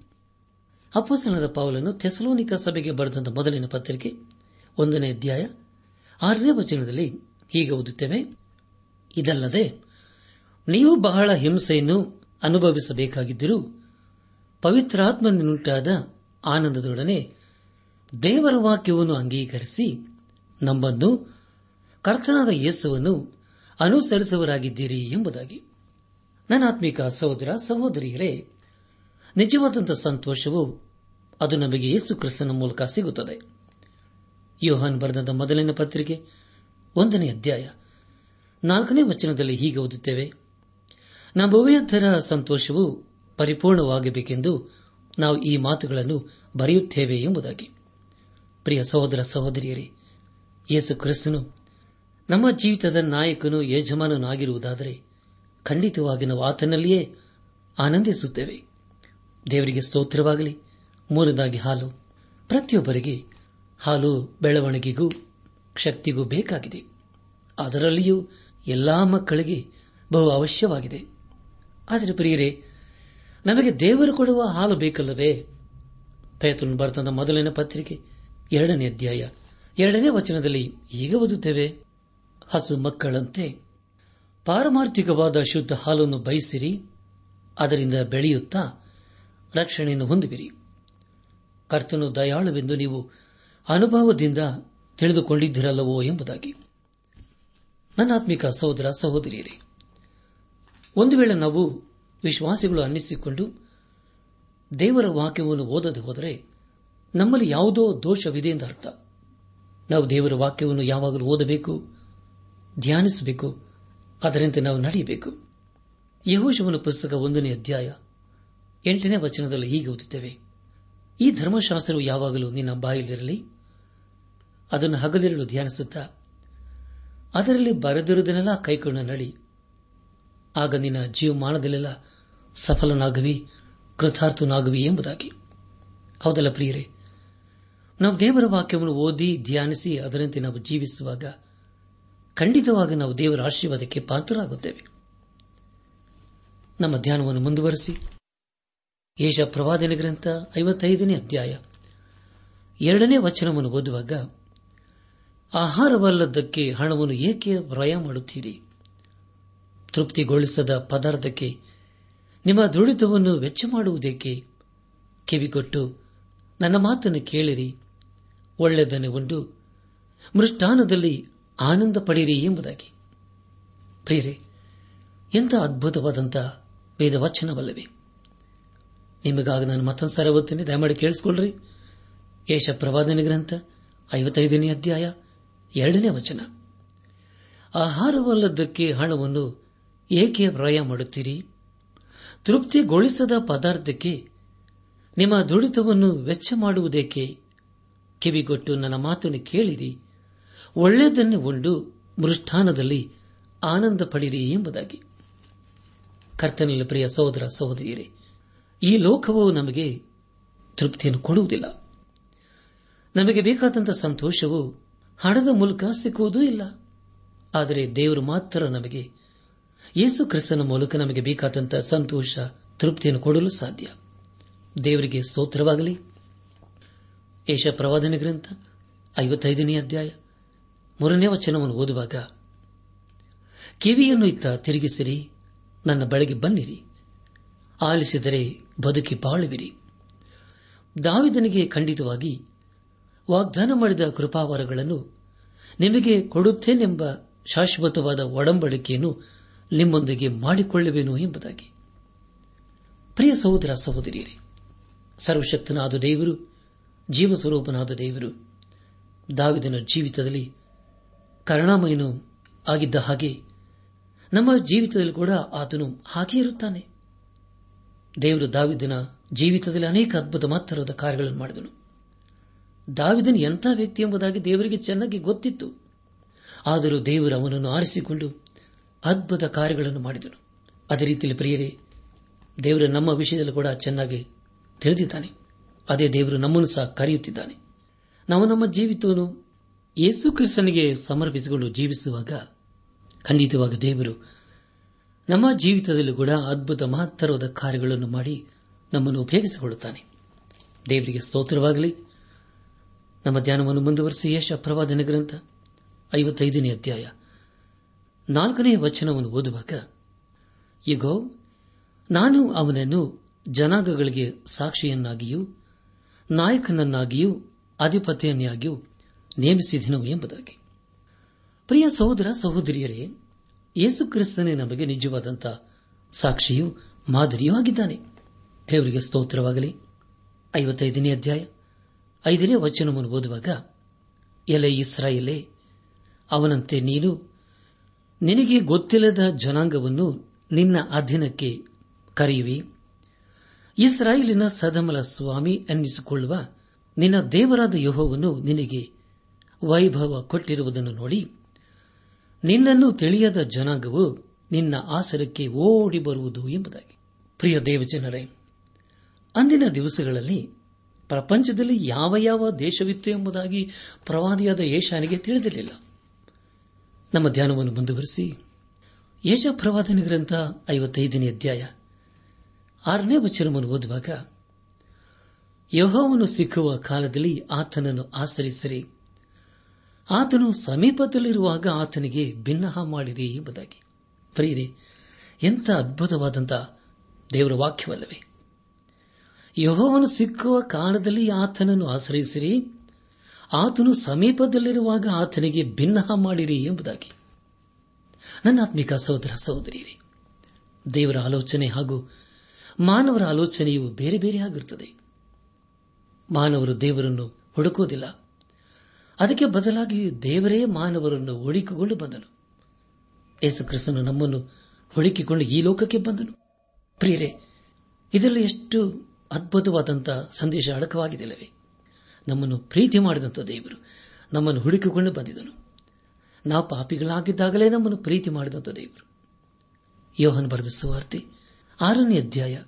ಅಪ್ಪಸನದ ಪಾವಲನ್ನು ಥೆಸಲೋನಿಕ ಸಭೆಗೆ ಬರೆದಂತ ಮೊದಲಿನ ಪತ್ರಿಕೆ, ಒಂದನೇ ಅಧ್ಯಾಯ, ಆರನೇ ವಚನದಲ್ಲಿ ಹೀಗೆ ಓದುತ್ತೇವೆ. ಇದಲ್ಲದೆ, ನೀವು ಬಹಳ ಹಿಂಸೆಯನ್ನು ಅನುಭವಿಸಬೇಕಾಗಿದ್ದರೂ ಪವಿತ್ರಾತ್ಮನಿಂಟಾದ ಆನಂದದೊಡನೆ ದೇವರ ವಾಕ್ಯವನ್ನು ಅಂಗೀಕರಿಸಿ ನಮ್ಮನ್ನು ಕರ್ತನಾದ ಯೇಸುವನ್ನು ಅನುಸರಿಸುವರಾಗಿದ್ದೀರಿ ಎಂಬುದಾಗಿ. ನನ್ನಾತ್ಮಿಕ ಸಹೋದರ, ಸಹೋದರಿಯರೇ, ನಿಜವಾದಂಥ ಸಂತೋಷವು ಅದು ನಮಗೆ ಯೇಸು ಕ್ರಿಸ್ತನ ಮೂಲಕ ಸಿಗುತ್ತದೆ. ಯೋಹಾನ್ ಬರೆದ ಮೊದಲಿನ ಪತ್ರಿಕೆ, ಒಂದನೇ ಅಧ್ಯಾಯ, ನಾಲ್ಕನೇ ವಚನದಲ್ಲಿ ಹೀಗೆ ಓದುತ್ತೇವೆ. ನಮ್ಮುಭಯತರ ಸಂತೋಷವು ಪರಿಪೂರ್ಣವಾಗಬೇಕೆಂದು ನಾವು ಈ ಮಾತುಗಳನ್ನು ಬರೆಯುತ್ತೇವೆ ಎಂಬುದಾಗಿ. ಪ್ರಿಯ ಸಹೋದರ ಸಹೋದರಿಯರೇ, ಯೇಸು ಕ್ರಿಸ್ತನು ನಮ್ಮ ಜೀವಿತದ ನಾಯಕನು ಯಜಮಾನನಾಗಿರುವುದಾದರೆ ಖಂಡಿತವಾಗಿ ನಾವು ಆತನಲ್ಲಿಯೇ ಆನಂದಿಸುತ್ತೇವೆ. ದೇವರಿಗೆ ಸ್ತೋತ್ರವಾಗಲಿ, ಮೂರನೇದಾಗಿ ಹಾಲು. ಪ್ರತಿಯೊಬ್ಬರಿಗೆ ಹಾಲು ಬೆಳವಣಿಗೆಗೂ ಶಕ್ತಿಗೂ ಬೇಕಾಗಿದೆ. ಅದರಲ್ಲಿಯೂ ಎಲ್ಲಾ ಮಕ್ಕಳಿಗೆ ಬಹು ಅವಶ್ಯವಾಗಿದೆ. ಆದರೆ ಪ್ರಿಯರೇ, ನಮಗೆ ದೇವರು ಕೊಡುವ ಹಾಲು ಬೇಕಲ್ಲವೇ? ಪೇತನ್ ಬರ್ತದ ಮೊದಲಿನ ಪತ್ರಿಕೆ ಎರಡನೇ ಅಧ್ಯಾಯ. ಎರಡನೇ ವಚನದಲ್ಲಿ ಈಗ ಓದುತ್ತೇವೆ, ಹಸು ಮಕ್ಕಳಂತೆ. ಪಾರಮಾರ್ಥಿಕವಾದ ಶುದ್ಧ ಹಾಲನ್ನು ಬಯಸಿರಿ, ಅದರಿಂದ ಬೆಳೆಯುತ್ತಾ ರಕ್ಷಣೆಯನ್ನು ಹೊಂದುವಿರಿ. ಕರ್ತನು ದಯಾಳುವೆಂದು ನೀವು ಅನುಭವದಿಂದ ತಿಳಿದುಕೊಂಡಿದ್ದಿರಲ್ಲವೋ ಎಂಬುದಾಗಿ. ನನ್ನಾತ್ಮಿಕ ಸಹೋದರ ಸಹೋದರಿಯರೇ, ಒಂದು ವೇಳೆ ನಾವು ವಿಶ್ವಾಸಿಗಳು ಅನ್ನಿಸಿಕೊಂಡು ದೇವರ ವಾಕ್ಯವನ್ನು ಓದದೆ ಹೋದರೆ ನಮ್ಮಲ್ಲಿ ಯಾವುದೋ ದೋಷವಿದೆ ಎಂದು ಅರ್ಥ. ನಾವು ದೇವರ ವಾಕ್ಯವನ್ನು ಯಾವಾಗಲೂ ಓದಬೇಕು, ಧ್ಯಾನಿಸಬೇಕು, ಅದರಂತೆ ನಾವು ನಡೆಯಬೇಕು. ಯಹೋಶವನ ಪುಸ್ತಕ ಒಂದನೇ ಅಧ್ಯಾಯ ಎಂಟನೇ ವಚನದಲ್ಲಿ ಹೀಗೆ ಓದುತ್ತೇವೆ. ಈ ಧರ್ಮಶಾಸ್ತ್ರವು ಯಾವಾಗಲೂ ನಿನ್ನ ಬಾಯಲ್ಲಿರಲಿ, ಅದನ್ನು ಹಗಲಿರಲು ಧ್ಯಾನಿಸುತ್ತಾ, ಅದರಲ್ಲಿ ಬರೆದಿರುವುದನ್ನೆಲ್ಲ ಕೈಕೊಂಡು ನಡಿ. ಆಗ ನಿನ್ನ ಜೀವಮಾನದಲ್ಲೆಲ್ಲ ಸಫಲನಾಗವಿ, ಕೃತಾರ್ಥನಾಗುವಿ ಎಂಬುದಾಗಿ. ಹೌದಲ್ಲ ಪ್ರಿಯರೇ ನಾವು ದೇವರ ವಾಕ್ಯವನ್ನು ಓದಿ ಧ್ಯಾನಿಸಿ ಅದರಂತೆ ನಾವು ಜೀವಿಸುವಾಗ ಖಂಡಿತವಾಗಿ ನಾವು ದೇವರ ಆಶೀರ್ವಾದಕ್ಕೆ ಪಾತ್ರರಾಗುತ್ತೇವೆ. ನಮ್ಮ ಧ್ಯಾನವನ್ನು ಮುಂದುವರೆಸಿ. ಏಷ ಪ್ರವಾದನೆ ಗ್ರಂಥ ಐವತ್ತೈದನೇ ಅಧ್ಯಾಯ ಎರಡನೇ ವಚನವನ್ನು ಓದುವಾಗ, ಆಹಾರವಲ್ಲದಕ್ಕೆ ಹಣವನ್ನು ಏಕೆ ವ್ರಯ ಮಾಡುತ್ತೀರಿ? ತೃಪ್ತಿಗೊಳಿಸದ ಪದಾರ್ಥಕ್ಕೆ ನಿಮ್ಮ ದುಡಿತವನ್ನು ವೆಚ್ಚ ಮಾಡುವುದಕ್ಕೆ ಕಿವಿಗೊಟ್ಟು ನನ್ನ ಮಾತನ್ನು ಕೇಳಿರಿ. ಒಳ್ಳೆದನ್ನು ಒಂದು ಮೃಷ್ಟಾನದಲ್ಲಿ ಆನಂದ ಪಡೆಯಿರಿ ಎಂಬುದಾಗಿ. ಪ್ರಿಯರೇ, ಎಂಥ ಅದ್ಭುತವಾದಂಥ ವೇದವಚನವಲ್ಲವೇ. ನಿಮಗಾಗ ನಾನು ಮತ್ತೊಂದು ಸರ ಓದ್ತೇನೆ ದಯಮಾಡಿ ಕೇಳಿಸಿಕೊಳ್ಳ್ರಿ. ಯೇಷ ಪ್ರವಾದನೆ ಗ್ರಂಥ, ಐವತ್ತೈದನೇ ಅಧ್ಯಾಯ, ಎರಡನೇ ವಚನ. ಆಹಾರವಲ್ಲದಕ್ಕೆ ಹಣವನ್ನು ಏಕೆ ವ್ರಯ ಮಾಡುತ್ತೀರಿ? ತೃಪ್ತಿಗೊಳಿಸದ ಪದಾರ್ಥಕ್ಕೆ ನಿಮ್ಮ ದುಡಿತವನ್ನು ವೆಚ್ಚ ಮಾಡುವುದೇಕೆ? ಕಿವಿಗೊಟ್ಟು ನನ್ನ ಮಾತನ್ನು ಕೇಳಿರಿ. ಒಳ್ಳೆಯದನ್ನೇ ಉಂಡು ಮೃಷ್ಠಾನದಲ್ಲಿ ಆನಂದ ಪಡಿರಿ ಎಂಬುದಾಗಿ. ಕರ್ತನಲ್ಲಿ ಪ್ರಿಯ ಸಹೋದರ ಸಹೋದರಿಯರೇ, ಈ ಲೋಕವು ನಮಗೆ ತೃಪ್ತಿಯನ್ನು ಕೊಡುವುದಿಲ್ಲ. ನಮಗೆ ಬೇಕಾದಂತಹ ಸಂತೋಷವು ಹಣದ ಮೂಲಕ ಸಿಕ್ಕುವುದೂ ಇಲ್ಲ. ಆದರೆ ದೇವರು ಮಾತ್ರ ನಮಗೆ, ಯೇಸು ಕ್ರಿಸ್ತನ ಮೂಲಕ ನಮಗೆ ಬೇಕಾದಂತಹ ಸಂತೋಷ, ತೃಪ್ತಿಯನ್ನು ಕೊಡಲು ಸಾಧ್ಯ. ದೇವರಿಗೆ ಸ್ತೋತ್ರವಾಗಲಿ. ಏಷ ಪ್ರವಾದನ ಗ್ರಂಥ, ಐವತ್ತೈದನೇ ಅಧ್ಯಾಯ, ಮೂರನೇ ವಚನವನ್ನು ಓದುವಾಗ, ಕಿವಿಯನ್ನು ಇತ್ತ ತಿರುಗಿಸಿರಿ, ನನ್ನ ಬಳಿಗೆ ಬನ್ನಿರಿ, ಆಲಿಸಿದರೆ ಬದುಕಿ ಬಾಳುವಿರಿ. ದಾವಿದನಿಗೆ ಖಂಡಿತವಾಗಿ ವಾಗ್ದಾನ ಮಾಡಿದ ಕೃಪಾವರಗಳನ್ನು ನಿಮಗೆ ಕೊಡುತ್ತೇನೆಂಬ ಶಾಶ್ವತವಾದ ಒಡಂಬಡಿಕೆಯನ್ನು ನಿಮ್ಮೊಂದಿಗೆ ಮಾಡಿಕೊಳ್ಳುವೆನು ಎಂಬುದಾಗಿ. ಪ್ರಿಯ ಸಹೋದರ ಸಹೋದರಿಯರೇ, ಸರ್ವಶಕ್ತನಾದ ದೇವರು ಜೀವಸ್ವರೂಪನಾದ ದೇವರು ದಾವಿದನ ಜೀವಿತದಲ್ಲಿ ಕರುಣಾಮಯನು ಆಗಿದ್ದ ಹಾಗೆ ನಮ್ಮ ಜೀವಿತದಲ್ಲಿ ಕೂಡ ಆತನು ಹಾಗೆ ಇರುತ್ತಾನೆ. ದೇವರು ದಾವಿದನ ಜೀವಿತದಲ್ಲಿ ಅನೇಕ ಅದ್ಭುತ ಮಾತರದ ಕಾರ್ಯಗಳನ್ನು ಮಾಡಿದನು. ದಾವಿದನ್ ಎಂಥ ವ್ಯಕ್ತಿ ಎಂಬುದಾಗಿ ದೇವರಿಗೆ ಚೆನ್ನಾಗಿ ಗೊತ್ತಿತ್ತು. ಆದರೂ ದೇವರು ಅವನನ್ನು ಆರಿಸಿಕೊಂಡು ಅದ್ಭುತ ಕಾರ್ಯಗಳನ್ನು ಮಾಡಿದನು. ಅದೇ ರೀತಿಯಲ್ಲಿ ಪ್ರಿಯರೇ, ದೇವರು ನಮ್ಮ ವಿಷಯದಲ್ಲಿ ಕೂಡ ಚೆನ್ನಾಗಿ ತಿಳಿದಿದ್ದಾನೆ. ಅದೇ ದೇವರು ನಮ್ಮನ್ನು ಸಹ ಕರೆಯುತ್ತಿದ್ದಾನೆ. ನಾವು ನಮ್ಮ ಜೀವಿತವನ್ನು ಯೇಸು ಕ್ರಿಸ್ತನಿಗೆ ಸಮರ್ಪಿಸಿಕೊಂಡು ಜೀವಿಸುವಾಗ ಖಂಡಿತವಾಗ ದೇವರು ನಮ್ಮ ಜೀವಿತದಲ್ಲಿ ಕೂಡ ಅದ್ಭುತ ಮಹತ್ತರವಾದ ಕಾರ್ಯಗಳನ್ನು ಮಾಡಿ ನಮ್ಮನ್ನು ಉಪಯೋಗಿಸಿಕೊಳ್ಳುತ್ತಾನೆ. ದೇವರಿಗೆ ಸ್ತೋತ್ರವಾಗಲಿ. ನಮ್ಮ ಧ್ಯಾನವನ್ನು ಮುಂದುವರೆಸಿ ಯಶ ಪ್ರವಾದನ ಗ್ರಂಥ ಐವತ್ತೈದನೇ ಅಧ್ಯಾಯ ನಾಲ್ಕನೇ ವಚನವನ್ನು ಓದುವಾಗ ಈಗ ನಾನು ಅವನನ್ನು ಜನಾಂಗಗಳಿಗೆ ಸಾಕ್ಷಿಯನ್ನಾಗಿಯೂ ನಾಯಕನನ್ನಾಗಿಯೂ, ಅಧಿಪತಿಯನ್ನಾಗಿಯೂ ನೇಮಿಸಿದನು ಎಂಬುದಾಗಿ. ಪ್ರಿಯ ಸಹೋದರ, ಸಹೋದರಿಯರೇ, ಯೇಸು ಕ್ರಿಸ್ತನೇ ನಮಗೆ ನಿಜವಾದಂಥ ಸಾಕ್ಷಿಯೂ, ಮಾದರಿಯೂ ಆಗಿದ್ದಾನೆ. ದೇವರಿಗೆ ಸ್ತೋತ್ರವಾಗಲಿ. ಐವತ್ತೈದನೇ ಅಧ್ಯಾಯ, ಐದನೇ ವಚನವನ್ನು ಓದುವಾಗ, ಎಲೆ ಇಸ್ರಾಯೇಲೇ, ಅವನಂತೆ ನೀನು, ನಿನಗೆ ಗೊತ್ತಿಲ್ಲದ ಜನಾಂಗವನ್ನು ನಿನ್ನ ಅಧೀನಕ್ಕೆ ಕರೆಯುವಿ. ಇಸ್ರಾಯೇಲಿನ ಸದಮಲ ಸ್ವಾಮಿ ಅನ್ನಿಸಿಕೊಳ್ಳುವ ನಿನ್ನ ದೇವರಾದ ಯೋಹವನ್ನು ನಿನಗೆ ವೈಭವ ಕೊಟ್ಟಿರುವುದನ್ನು ನೋಡಿ, ನಿನ್ನನ್ನು ತಿಳಿಯದ ಜನಾಂಗವು ನಿನ್ನ ಆಸರಕ್ಕೆ ಓಡಿ ಬರುವುದು ಎಂಬುದಾಗಿ. ಪ್ರಿಯ ದೇವಜನರೇ, ಅಂದಿನ ದಿವಸಗಳಲ್ಲಿ ಪ್ರಪಂಚದಲ್ಲಿ ಯಾವ ಯಾವ ದೇಶವಿತ್ತು ಎಂಬುದಾಗಿ ಪ್ರವಾದಿಯಾದ ಏಷಾನಿಗೆ ತಿಳಿದಿರಲಿಲ್ಲ. ನಮ್ಮ ಧ್ಯಾನವನ್ನು ಮುಂದುವರೆಸಿ ಯಶ ಪ್ರವಾದನ ಗ್ರಂಥ ಐವತ್ತೈದನೇ ಅಧ್ಯಾಯ ಆರನೇ ವಚನವನ್ನು ಓದುವಾಗ, ಯಹೋವನು ಸಿಕ್ಕುವ ಕಾಲದಲ್ಲಿ ಆತನನ್ನು ಆಚರಿಸಿರಿ ಆತನು ಸಮೀಪದಲ್ಲಿರುವಾಗ ಆತನಿಗೆ ಭಿನ್ನಹ ಮಾಡಿರಿ ಎಂಬುದಾಗಿ. ಪ್ರಿಯರೇ, ಎಂಥ ಅದ್ಭುತವಾದಂತಹ ದೇವರ ವಾಕ್ಯವಲ್ಲವೇ. ಯಹೋವನು ಸಿಕ್ಕುವ ಕಾಲದಲ್ಲಿ ಆತನನ್ನು ಆಶ್ರಯಿಸಿರಿ ಆತನು ಸಮೀಪದಲ್ಲಿರುವಾಗ ಆತನಿಗೆ ಭಿನ್ನಹ ಮಾಡಿರಿ ಎಂಬುದಾಗಿ. ನನ್ನ ಆತ್ಮಿಕ ಸಹೋದರ ಸಹೋದರಿಯರಿ, ದೇವರ ಆಲೋಚನೆ ಹಾಗೂ ಮಾನವರ ಆಲೋಚನೆಯು ಬೇರೆ ಬೇರೆ ಆಗಿರುತ್ತದೆ. ಮಾನವರು ದೇವರನ್ನು ಹುಡುಕುವುದಿಲ್ಲ. ಅದಕ್ಕೆ ಬದಲಾಗಿ ದೇವರೇ ಮಾನವರನ್ನು ಹುಡುಕಿಕೊಂಡು ಬಂದನು. ಯೇಸು ಕ್ರಿಸ್ತನು ನಮ್ಮನ್ನು ಹುಡುಕಿಕೊಂಡು ಈ ಲೋಕಕ್ಕೆ ಬಂದನು. ಪ್ರಿಯರೇ, ಇದರಲ್ಲಿ ಎಷ್ಟು ಅದ್ಭುತವಾದಂತಹ ಸಂದೇಶ ಅಡಕವಾಗಿದೆಯಲ್ಲವೇ? ನಮ್ಮನ್ನು ಪ್ರೀತಿ ಮಾಡಿದಂಥ ದೇವರು ನಮ್ಮನ್ನು ಹುಡುಕಿಕೊಂಡು ಬಂದಿದನು. ನಾವು ಪಾಪಿಗಳಾಗಿದ್ದಾಗಲೇ ನಮ್ಮನ್ನು ಪ್ರೀತಿ ಮಾಡಿದಂಥ ದೇವರು. ಯೋಹನ್ ಬರೆದ ಆರನೇ ಅಧ್ಯಾಯ,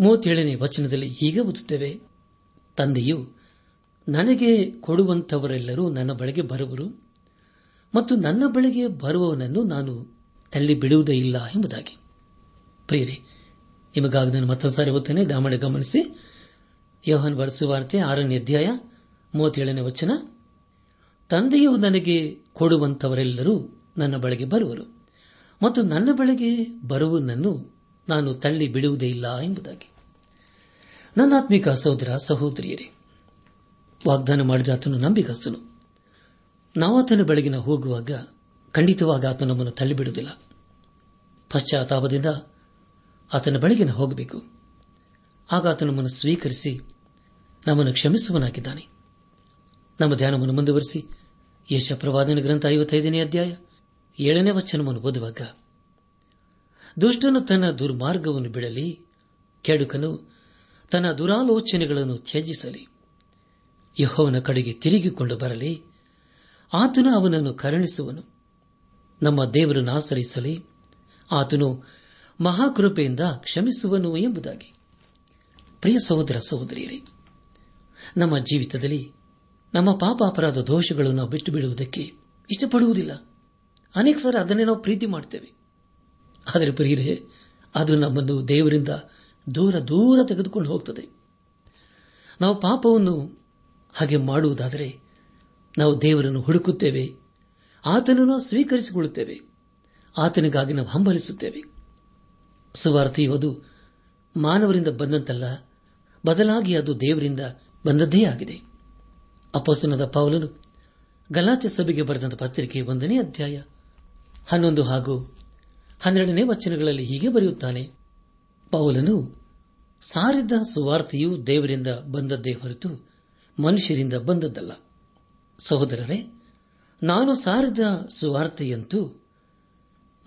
ಮೂವತ್ತೇಳನೇ ವಚನದಲ್ಲಿ ಹೀಗೆ ಓದುತ್ತೇವೆ. ತಂದೆಯು, ನನಗೆ ಕೊಡುವಂಥವರೆಲ್ಲರೂ ನನ್ನ ಬಳಿಗೆ ಬರುವರು ಮತ್ತು ನನ್ನ ಬಳಿಗೆ ಬರುವವನನ್ನು ನಾನು ತಳ್ಳಿ ಬಿಡುವುದೇ ಇಲ್ಲ ಎಂಬುದಾಗಿ. ಪ್ರಿಯರೇ, ನಿಮಗಾಗಿ ನಾನು ಮತ್ತೊಂದು ಸಾರಿ ಓದ್ತೇನೆ. ದಾಮಣೆ ಗಮನಿಸಿ. ಯೋಹನ್ ಬರೆಸುವಾರ್ತೆ ಆರನೇ ಅಧ್ಯಾಯ, ಮೂವತ್ತೇಳನೇ ವಚನ. ತಂದೆಯು ನನಗೆ ಕೊಡುವಂಥವರೆಲ್ಲರೂ ನನ್ನ ಬಳಿಗೆ ಬರುವರು ಮತ್ತು ನನ್ನ ಬಳಿಗೆ ಬರುವನನ್ನು ನಾನು ತಳ್ಳಿ ಬಿಡುವುದೇ ಇಲ್ಲ ಎಂಬುದಾಗಿ. ನನ್ನಾತ್ಮಿಕ ಸಹೋದರ, ಸಹೋದರಿಯರೇ, ವಾಗ್ದಾನ ಮಾಡಿದ ಆತನು ನಂಬಿಕಸ್ತನು ಆತನ ಬೆಳಗಿನ ಹೋಗುವಾಗ ಖಂಡಿತವಾಗಿ ಆತ ನಮ್ಮನ್ನು ತಳ್ಳಿಬಿಡುವುದಿಲ್ಲ ಪಶ್ಚಾತ್ತಾಪದಿಂದ ಆತನ ಬೆಳಗಿನ ಹೋಗಬೇಕು. ಆಗ ಆತ ನಮ್ಮನ್ನು ಸ್ವೀಕರಿಸಿ ನಮ್ಮನ್ನು ಕ್ಷಮಿಸುವನಾಗಿದ್ದಾನೆ ನಮ್ಮ ಧ್ಯಾನವನ್ನು ಮುಂದುವರಿಸಿ ಯಶ ಪ್ರವಾದನ ಗ್ರಂಥ ಐವತ್ತೈದನೇ ಅಧ್ಯಾಯ ಏಳನೇ ವಚನವನ್ನು ಓದುವಾಗ ದುಷ್ಟನು ತನ್ನ ದುರ್ಮಾರ್ಗವನ್ನು ಬಿಡಲಿ, ಕೆಡುಕನು ತನ್ನ ದುರಾಲೋಚನೆಗಳನ್ನು ತ್ಯಜಿಸಲಿ. ಯಹೋವನ ಕಡೆಗೆ ತಿರುಗಿಕೊಂಡು ಬರಲಿ, ಆತನು ಅವನನ್ನು ಕರುಣಿಸುವನು. ನಮ್ಮ ದೇವರನ್ನು ಆಚರಿಸಲಿ ಆತನು ಮಹಾಕೃಪೆಯಿಂದ ಕ್ಷಮಿಸುವನು ಎಂಬುದಾಗಿ. ಪ್ರಿಯ ಸಹೋದರ ಸಹೋದರಿಯರೇ, ನಮ್ಮ ಜೀವಿತದಲ್ಲಿ ನಮ್ಮ ಪಾಪ ಅಪರಾಧ ದೋಷಗಳನ್ನು ಬಿಟ್ಟು ಬಿಡುವುದಕ್ಕೆ ಇಷ್ಟಪಡುವುದಿಲ್ಲ. ಅನೇಕ ಸಲ ಅದನ್ನೇ ನಾವು ಪ್ರೀತಿ ಮಾಡುತ್ತೇವೆ ಆದರೆ ಪ್ರಿಯರೇ, ಅದು ನಮ್ಮನ್ನು ದೇವರಿಂದ ದೂರ ದೂರ ತೆಗೆದುಕೊಂಡು ಹೋಗ್ತದೆ. ನಾವು ಪಾಪವನ್ನು ಹಾಗೆ ಮಾಡುವುದಾದರೆ ನಾವು ದೇವರನ್ನು ಹುಡುಕುತ್ತೇವೆ, ಆತನನ್ನು ಸ್ವೀಕರಿಸಿಕೊಳ್ಳುತ್ತೇವೆ, ಆತನಿಗಾಗಿ ನಾವು ಹಂಬಲಿಸುತ್ತೇವೆ. ಸುವಾರ್ತೆಯು ಅದು ಮಾನವರಿಂದ ಬಂದಂತಲ್ಲ, ಬದಲಾಗಿ ಅದು ದೇವರಿಂದ ಬಂದದ್ದೇ ಆಗಿದೆ. ಅಪಸನದ ಪೌಲನು ಗಲಾತೆ ಸಭೆಗೆ ಬರೆದಂತ ಪತ್ರಿಕೆ ಒಂದನೇ ಅಧ್ಯಾಯ ಹನ್ನೊಂದು ಹಾಗೂ ಹನ್ನೆರಡನೇ ವಚನಗಳಲ್ಲಿ ಹೀಗೆ ಬರೆಯುತ್ತಾನೆ. ಪೌಲನು, ಸಾರಿದ ಸುವಾರ್ತೆಯು ದೇವರಿಂದ ಬಂದದ್ದೇ ಹೊರತು ಮನುಷ್ಯರಿಂದ ಬಂದದ್ದಲ್ಲ. ಸಹೋದರರೇ, ನಾನು ಸಾರಿದ ಸುವಾರ್ತೆಯಂತೂ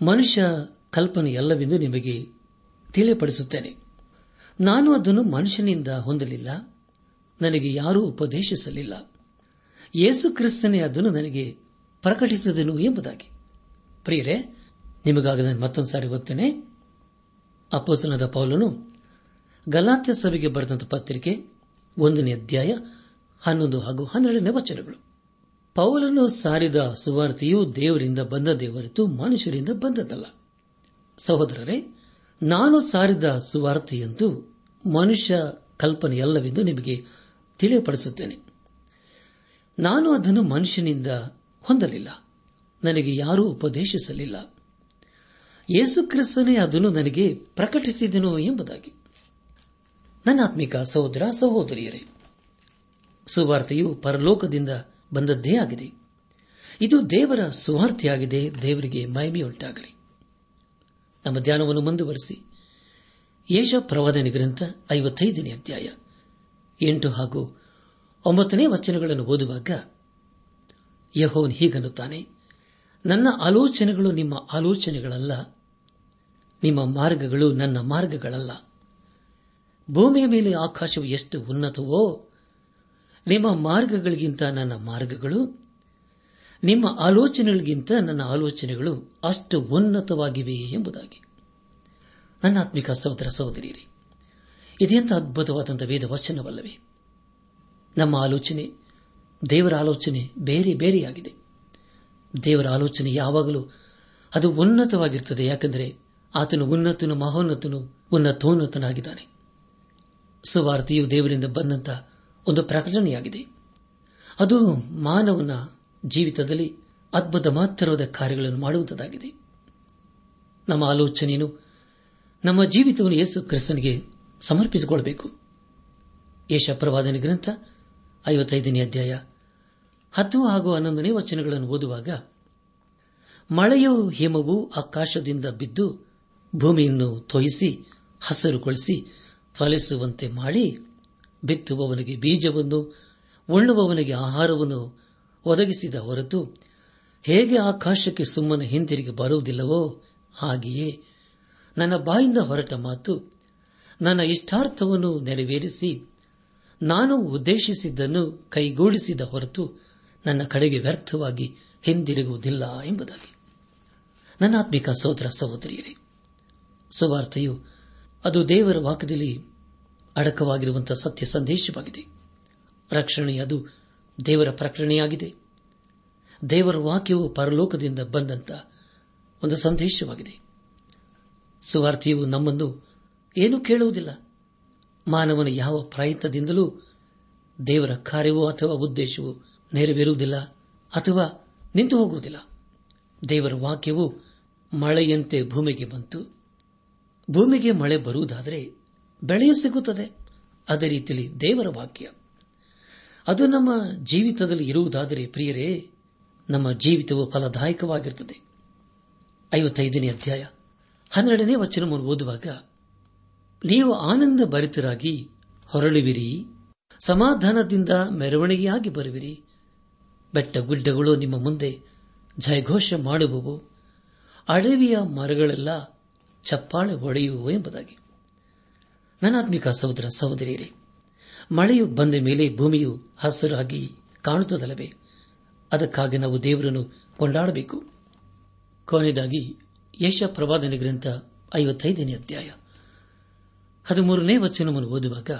ಮನುಷ್ಯ ಕಲ್ಪನೆಯಲ್ಲವೆಂದು ನಿಮಗೆ ತಿಳಿಯಪಡಿಸುತ್ತೇನೆ. ನಾನು ಅದನ್ನು ಮನುಷ್ಯನಿಂದ ಹೊಂದಲಿಲ್ಲ, ನನಗೆ ಯಾರೂ ಉಪದೇಶಿಸಲಿಲ್ಲ. ಯೇಸು ಕ್ರಿಸ್ತನೇ ಅದನ್ನು ನನಗೆ ಪ್ರಕಟಿಸಿದನು ಎಂಬುದಾಗಿ. ಪ್ರಿಯರೇ ನಿಮಗಾಗಿ ಮತ್ತೊಂದು ಸಾರಿ ಓದ್ತೇನೆ ಅಪ್ಪೋಸನದ ಪೌಲನು ಗಲಾತ್ಯ ಸಭೆಗೆ ಬರೆದಂತಹ ಪತ್ರಿಕೆ, ಒಂದನೇ ಅಧ್ಯಾಯ, ಹನ್ನೊಂದು ಹಾಗೂ ಹನ್ನೆರಡನೇ ವಚನಗಳು. ಪೌಲನು ಸಾರಿದ ಸುವಾರ್ತೆಯು ದೇವರಿಂದ ಬಂದ ಹೊರತು ಮನುಷ್ಯರಿಂದ ಬಂದದಲ್ಲ ಸಹೋದರರೇ, ನಾನು ಸಾರಿದ ಸುವಾರ್ತೆಯಂತೂ ಮನುಷ್ಯ ಕಲ್ಪನೆಯಲ್ಲವೆಂದು ನಿಮಗೆ ತಿಳಿಯಪಡಿಸುತ್ತೇನೆ. ನಾನು ಅದನ್ನು ಮನುಷ್ಯನಿಂದ ಹೊಂದಲಿಲ್ಲ. ನನಗೆ ಯಾರೂ ಉಪದೇಶಿಸಲಿಲ್ಲ. ಯೇಸು ಕ್ರಿಸ್ತನೇ ಅದನ್ನು ನನಗೆ ಪ್ರಕಟಿಸಿದನು ಎಂಬುದಾಗಿ. ನನ್ನ ಆತ್ಮಿಕ ಸಹೋದರ, ಸಹೋದರಿಯರೇ, ಸುವಾರ್ತೆಯು ಪರಲೋಕದಿಂದ ಬಂದದ್ದೇ ಆಗಿದೆ. ಇದು ದೇವರ ಸುವಾರ್ತೆಯಾಗಿದೆ, ದೇವರಿಗೆ ಮಹಿಮೆಯುಂಟಾಗಲಿ. ನಮ್ಮ ಧ್ಯಾನವನ್ನು ಮುಂದುವರೆಸಿ. ಯೇಷ ಪ್ರವಾದನೆ ಗ್ರಂಥ ಐವತ್ತೈದನೇ ಅಧ್ಯಾಯ ಎಂಟು ಹಾಗೂ ಒಂಬತ್ತನೇ ವಚನಗಳನ್ನು ಓದುವಾಗ ಯಹೋನ್ ಹೀಗನ್ನುತ್ತಾನೆ. ನನ್ನ ಆಲೋಚನೆಗಳು ನಿಮ್ಮ ಆಲೋಚನೆಗಳಲ್ಲ. ನಿಮ್ಮ ಮಾರ್ಗಗಳು ನನ್ನ ಮಾರ್ಗಗಳಲ್ಲ. ಭೂಮಿಯ ಮೇಲೆ ಆಕಾಶವು ಎಷ್ಟು ಉನ್ನತವೋ, ನಿಮ್ಮ ಮಾರ್ಗಗಳಿಗಿಂತ ನನ್ನ ಮಾರ್ಗಗಳು, ನಿಮ್ಮ ಆಲೋಚನೆಗಳಿಗಿಂತ ನನ್ನ ಆಲೋಚನೆಗಳು ಅಷ್ಟು ಉನ್ನತವಾಗಿವೆ ಎಂಬುದಾಗಿ. ನನ್ನ ಆತ್ಮಿಕ ಸಹೋದರ ಸಹೋದರಿಯರೇ ಇದೆಂತ ಅದ್ಭುತವಾದಂಥ ವೇದ ವಚನವಲ್ಲವೇ ನಮ್ಮ ಆಲೋಚನೆ, ದೇವರ ಆಲೋಚನೆ ಬೇರೆ ಬೇರೆಯಾಗಿದೆ. ದೇವರ ಆಲೋಚನೆ ಯಾವಾಗಲೂ ಅದು ಉನ್ನತವಾಗಿರುತ್ತದೆ. ಯಾಕೆಂದರೆ ಆತನು ಉನ್ನತನು, ಮಹೋನ್ನತನು, ಉನ್ನತೋನ್ನತನಾಗಿದ್ದಾನೆ. ಸುವಾರ್ತೆಯು ದೇವರಿಂದ ಬಂದಂತ ಒಂದು ಪ್ರಕಟಣೆಯಾಗಿದೆ. ಅದು ಮಾನವನ ಜೀವಿತದಲ್ಲಿ ಅದ್ಭುತ ಮಾತ್ರವಾದ ಕಾರ್ಯಗಳನ್ನು ಮಾಡುವಂತದಾಗಿದೆ ನಮ್ಮ ಆಲೋಚನೆಯನ್ನು ನಮ್ಮ ಜೀವಿತವನ್ನು ಯೇಸು ಕ್ರಿಸ್ತನಿಗೆ ಸಮರ್ಪಿಸಿಕೊಳ್ಳಬೇಕು. ಯೇಷ ಪ್ರವಾದನೆ ಗ್ರಂಥ ಐವತ್ತೈದನೇ ಅಧ್ಯಾಯ ಹತ್ತು ಹಾಗೂ ಹನ್ನೊಂದನೇ ವಚನಗಳನ್ನು ಓದುವಾಗ, ಮಳೆಯು ಹಿಮವು ಆಕಾಶದಿಂದ ಬಿದ್ದು ಭೂಮಿಯನ್ನು ತೊಯಿಸಿ ಹಸರುಗೊಳಿಸಿ ಫಲಿಸುವಂತೆ ಮಾಡಿ, ಬಿತ್ತುವವನಿಗೆ ಬೀಜವನ್ನು, ಉಣ್ಣುವವನಿಗೆ ಆಹಾರವನ್ನು ಒದಗಿಸಿದ ಹೊರತು, ಹೇಗೆ ಆಕಾಶಕ್ಕೆ ಸುಮ್ಮನೆ ಹಿಂತಿರುಗಿ ಬರುವುದಿಲ್ಲವೋ ಹಾಗೆಯೇ, ನನ್ನ ಬಾಯಿಂದ ಹೊರಟ ಮಾತು, ನನ್ನ ಇಷ್ಟಾರ್ಥವನ್ನು ನೆರವೇರಿಸಿ, ನಾನು ಉದ್ದೇಶಿಸಿದ್ದನ್ನು ಕೈಗೂಡಿಸಿದ ಹೊರತು ನನ್ನ ಕಡೆಗೆ ವ್ಯರ್ಥವಾಗಿ ಹಿಂದಿರುಗುವುದಿಲ್ಲ ಎಂಬುದಾಗಿ. ನನ್ನ ಆತ್ಮಿಕ ಸೋದರ ಸಹೋದರಿಯರೇ, ಸುವಾರ್ತೆಯು ಅದು ದೇವರ ವಾಕ್ಯದಲ್ಲಿ ಅಡಕವಾಗಿರುವಂತಹ ಸತ್ಯ ಸಂದೇಶವಾಗಿದೆ. ರಕ್ಷಣೆ ಅದು ದೇವರ ಪ್ರಕಟಣೆಯಾಗಿದೆ. ದೇವರ ವಾಕ್ಯವು ಪರಲೋಕದಿಂದ ಬಂದಂತ ಒಂದು ಸಂದೇಶವಾಗಿದೆ. ಸುವಾರ್ತೆಯು ನಮ್ಮನ್ನು ಏನೂ ಕೇಳುವುದಿಲ್ಲ. ಮಾನವನ ಯಾವ ಪ್ರಯತ್ನದಿಂದಲೂ ದೇವರ ಕಾರ್ಯವೋ ಅಥವಾ ಉದ್ದೇಶವು ನೆರವೇರುವುದಿಲ್ಲ ಅಥವಾ ನಿಂತು ಹೋಗುವುದಿಲ್ಲ. ದೇವರ ವಾಕ್ಯವು ಮಳೆಯಂತೆ ಭೂಮಿಗೆ ಬಂತು. ಭೂಮಿಗೆ ಮಳೆ ಬರುವುದಾದರೆ ಬೆಳೆಯೂ ಸಿಗುತ್ತದೆ. ಅದೇ ರೀತಿಯಲ್ಲಿ ದೇವರ ವಾಕ್ಯ. ಅದು ನಮ್ಮ ಜೀವಿತದಲ್ಲಿ ಇರುವುದಾದರೆ ಪ್ರಿಯರೇ, ನಮ್ಮ ಜೀವಿತವು ಫಲದಾಯಕವಾಗಿರುತ್ತದೆ. ಐವತ್ತೈದನೇ ಅಧ್ಯಾಯ, ಹನ್ನೆರಡನೇ ವಚನವನ್ನು ಓದುವಾಗ, ನೀವು ಆನಂದ ಭರಿತರಾಗಿ ಹೊರಳುವಿರಿ, ಸಮಾಧಾನದಿಂದ ಮೆರವಣಿಗೆಯಾಗಿ ಬರುವಿರಿ ಬೆಟ್ಟ ಗುಡ್ಡಗಳು ನಿಮ್ಮ ಮುಂದೆ ಜಯಘೋಷ ಮಾಡುವವು. ಅಡವಿಯ ಮರಗಳೆಲ್ಲ ಚಪ್ಪಾಳೆ ಹೊಡೆಯುವು ಎಂಬುದಾಗಿ. ನನಾತ್ಮಿಕ ಸಹೋದರ ಸಹೋದರಿಯರೇ, ಮಳೆಯು ಬಂದ ಮೇಲೆ ಭೂಮಿಯು ಹಸಿರಾಗಿ ಕಾಣುತ್ತದಲ್ಲವೇ? ಅದಕ್ಕಾಗಿ ನಾವು ದೇವರನ್ನು ಕೊಂಡಾಡಬೇಕು. ಕೊನೆಯದಾಗಿ ಯಶ ಪ್ರವಾದನೆ ಗ್ರಂಥ ಐವತ್ತೈದನೇ ಅಧ್ಯಾಯ. ಹದಿಮೂರನೇ ವಚನವನ್ನು ಓದುವಾಗ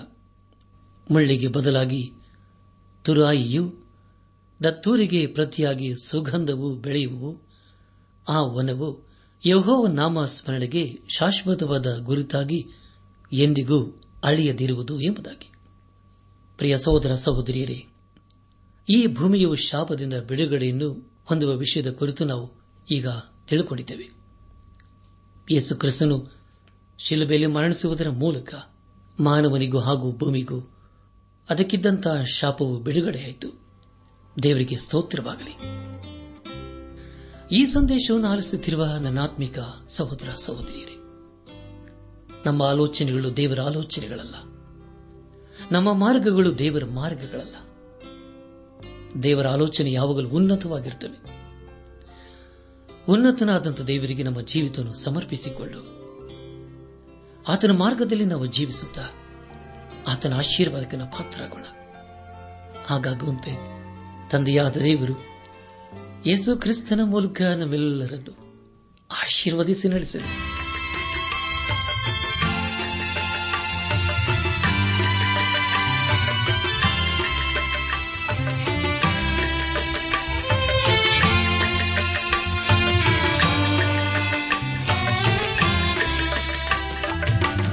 ಮಳ್ಳಿಗೆ ಬದಲಾಗಿ ತುರಾಯಿಯು ದತ್ತೂರಿಗೆ ಪ್ರತಿಯಾಗಿ ಸುಗಂಧವು ಬೆಳೆಯುವು. ಆ ವನವು ಯಹೋವ ನಾಮ ಸ್ಮರಣೆಗೆ ಶಾಶ್ವತವಾದ ಗುರುತಾಗಿ ಎಂದಿಗೂ ಅಳಿಯದಿರುವುದು ಎಂಬುದಾಗಿ. ಪ್ರಿಯ ಸಹೋದರ ಸಹೋದರಿಯರೇ, ಈ ಭೂಮಿಯು ಶಾಪದಿಂದ ಬಿಡುಗಡೆಯನ್ನು ಹೊಂದುವ ವಿಷಯದ ಕುರಿತು ನಾವು ಈಗ ತಿಳಿದುಕೊಂಡಿದ್ದೇವೆ ಯೇಸು ಕ್ರಿಸ್ತನು ಶಿಲುಬೆಯಲ್ಲಿ ಮರಣಿಸುವುದರ ಮೂಲಕ ಮಾನವನಿಗೂ ಹಾಗೂ ಭೂಮಿಗೂ ಅದಕ್ಕಿದ್ದಂತಹ ಶಾಪವು ಬಿಡುಗಡೆಯಾಯಿತು. ದೇವರಿಗೆ ಸ್ತೋತ್ರವಾಗಲಿ. ಈ ಸಂದೇಶವನ್ನು ಆಲಿಸುತ್ತಿರುವ ನನ್ನಾತ್ಮಿಕ ಸಹೋದರ ಸಹೋದರಿಯರೇ, ನಮ್ಮ ಆಲೋಚನೆಗಳು ದೇವರ ಆಲೋಚನೆಗಳಲ್ಲ. ನಮ್ಮ ಮಾರ್ಗಗಳು ದೇವರ ಮಾರ್ಗಗಳಲ್ಲ. ದೇವರ ಆಲೋಚನೆ ಯಾವಾಗಲೂ ಉನ್ನತವಾಗಿರುತ್ತವೆ. ಉನ್ನತನಾದಂಥ ದೇವರಿಗೆ ನಮ್ಮ ಜೀವಿತವನ್ನು ಸಮರ್ಪಿಸಿಕೊಂಡು ಆತನ ಮಾರ್ಗದಲ್ಲಿ ನಾವು ಜೀವಿಸುತ್ತಾ ಆತನ ಆಶೀರ್ವಾದಕ್ಕೆ ಪಾತ್ರರಾಗೋಣ. ಹಾಗಾಗುವಂತೆ ತಂದೆಯಾದ ದೇವರು ಯೇಸು ಕ್ರಿಸ್ತನ ಮೂಲಕ ನಮ್ಮೆಲ್ಲರನ್ನು ಆಶೀರ್ವದಿಸಿ ನಡೆಸಲಿ.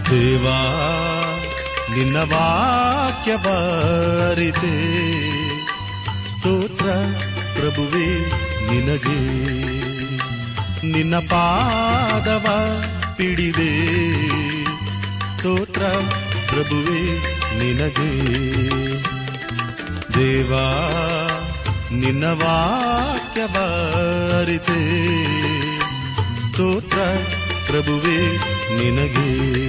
ದೇವಾ ನಿನ್ನ ವಾಕ್ಯ ಬಾರಿದೆ ಸ್ತೋತ್ರ, ಪ್ರಭುವೇ, ನಿನಗೆ. ನಿನ್ನ ಪಾದವ ಪಿಡಿದೆ. ಸ್ತೋತ್ರ, ಪ್ರಭುವೇ, ನಿನಗೆ. ದೇವಾ, ನಿನ್ನ ವಾಕ್ಯ ಬಾರಿದೆ ಸ್ತೋತ್ರ, ಪ್ರಭುವೇ, ನಿನಗೆ.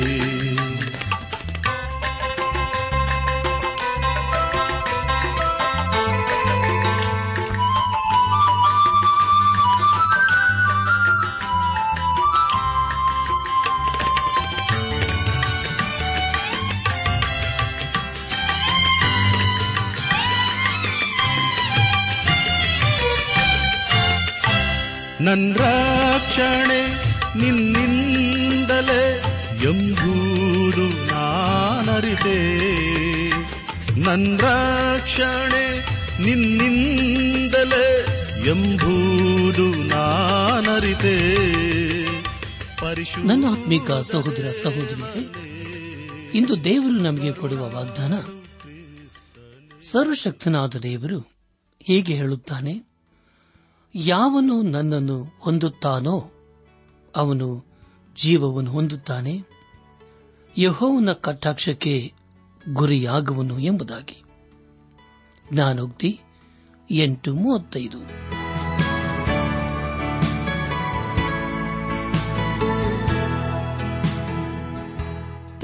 ನನ್ನ ಆತ್ಮಿಕ ಸಹೋದರ ಸಹೋದರಿಯರೇ, ಇಂದು ದೇವರು ನಮಗೆ ಕೊಡುವ ವಾಗ್ದಾನ, ಸರ್ವಶಕ್ತನಾದ ದೇವರು ಹೀಗೆ ಹೇಳುತ್ತಾನೆ, ಯಾವನು ನನ್ನನ್ನು ಹೊಂದುತ್ತಾನೋ ಅವನು ಜೀವವನ್ನು ಹೊಂದುತ್ತಾನೆ, ಯಹೋವನ ಕಟಾಕ್ಷಕ್ಕೆ ಗುರಿಯಾಗುವನು ಎಂಬುದಾಗಿ. ಜ್ಞಾನೋಕ್ತಿ ಎಂಟು ಮೂವತ್ತೈದು.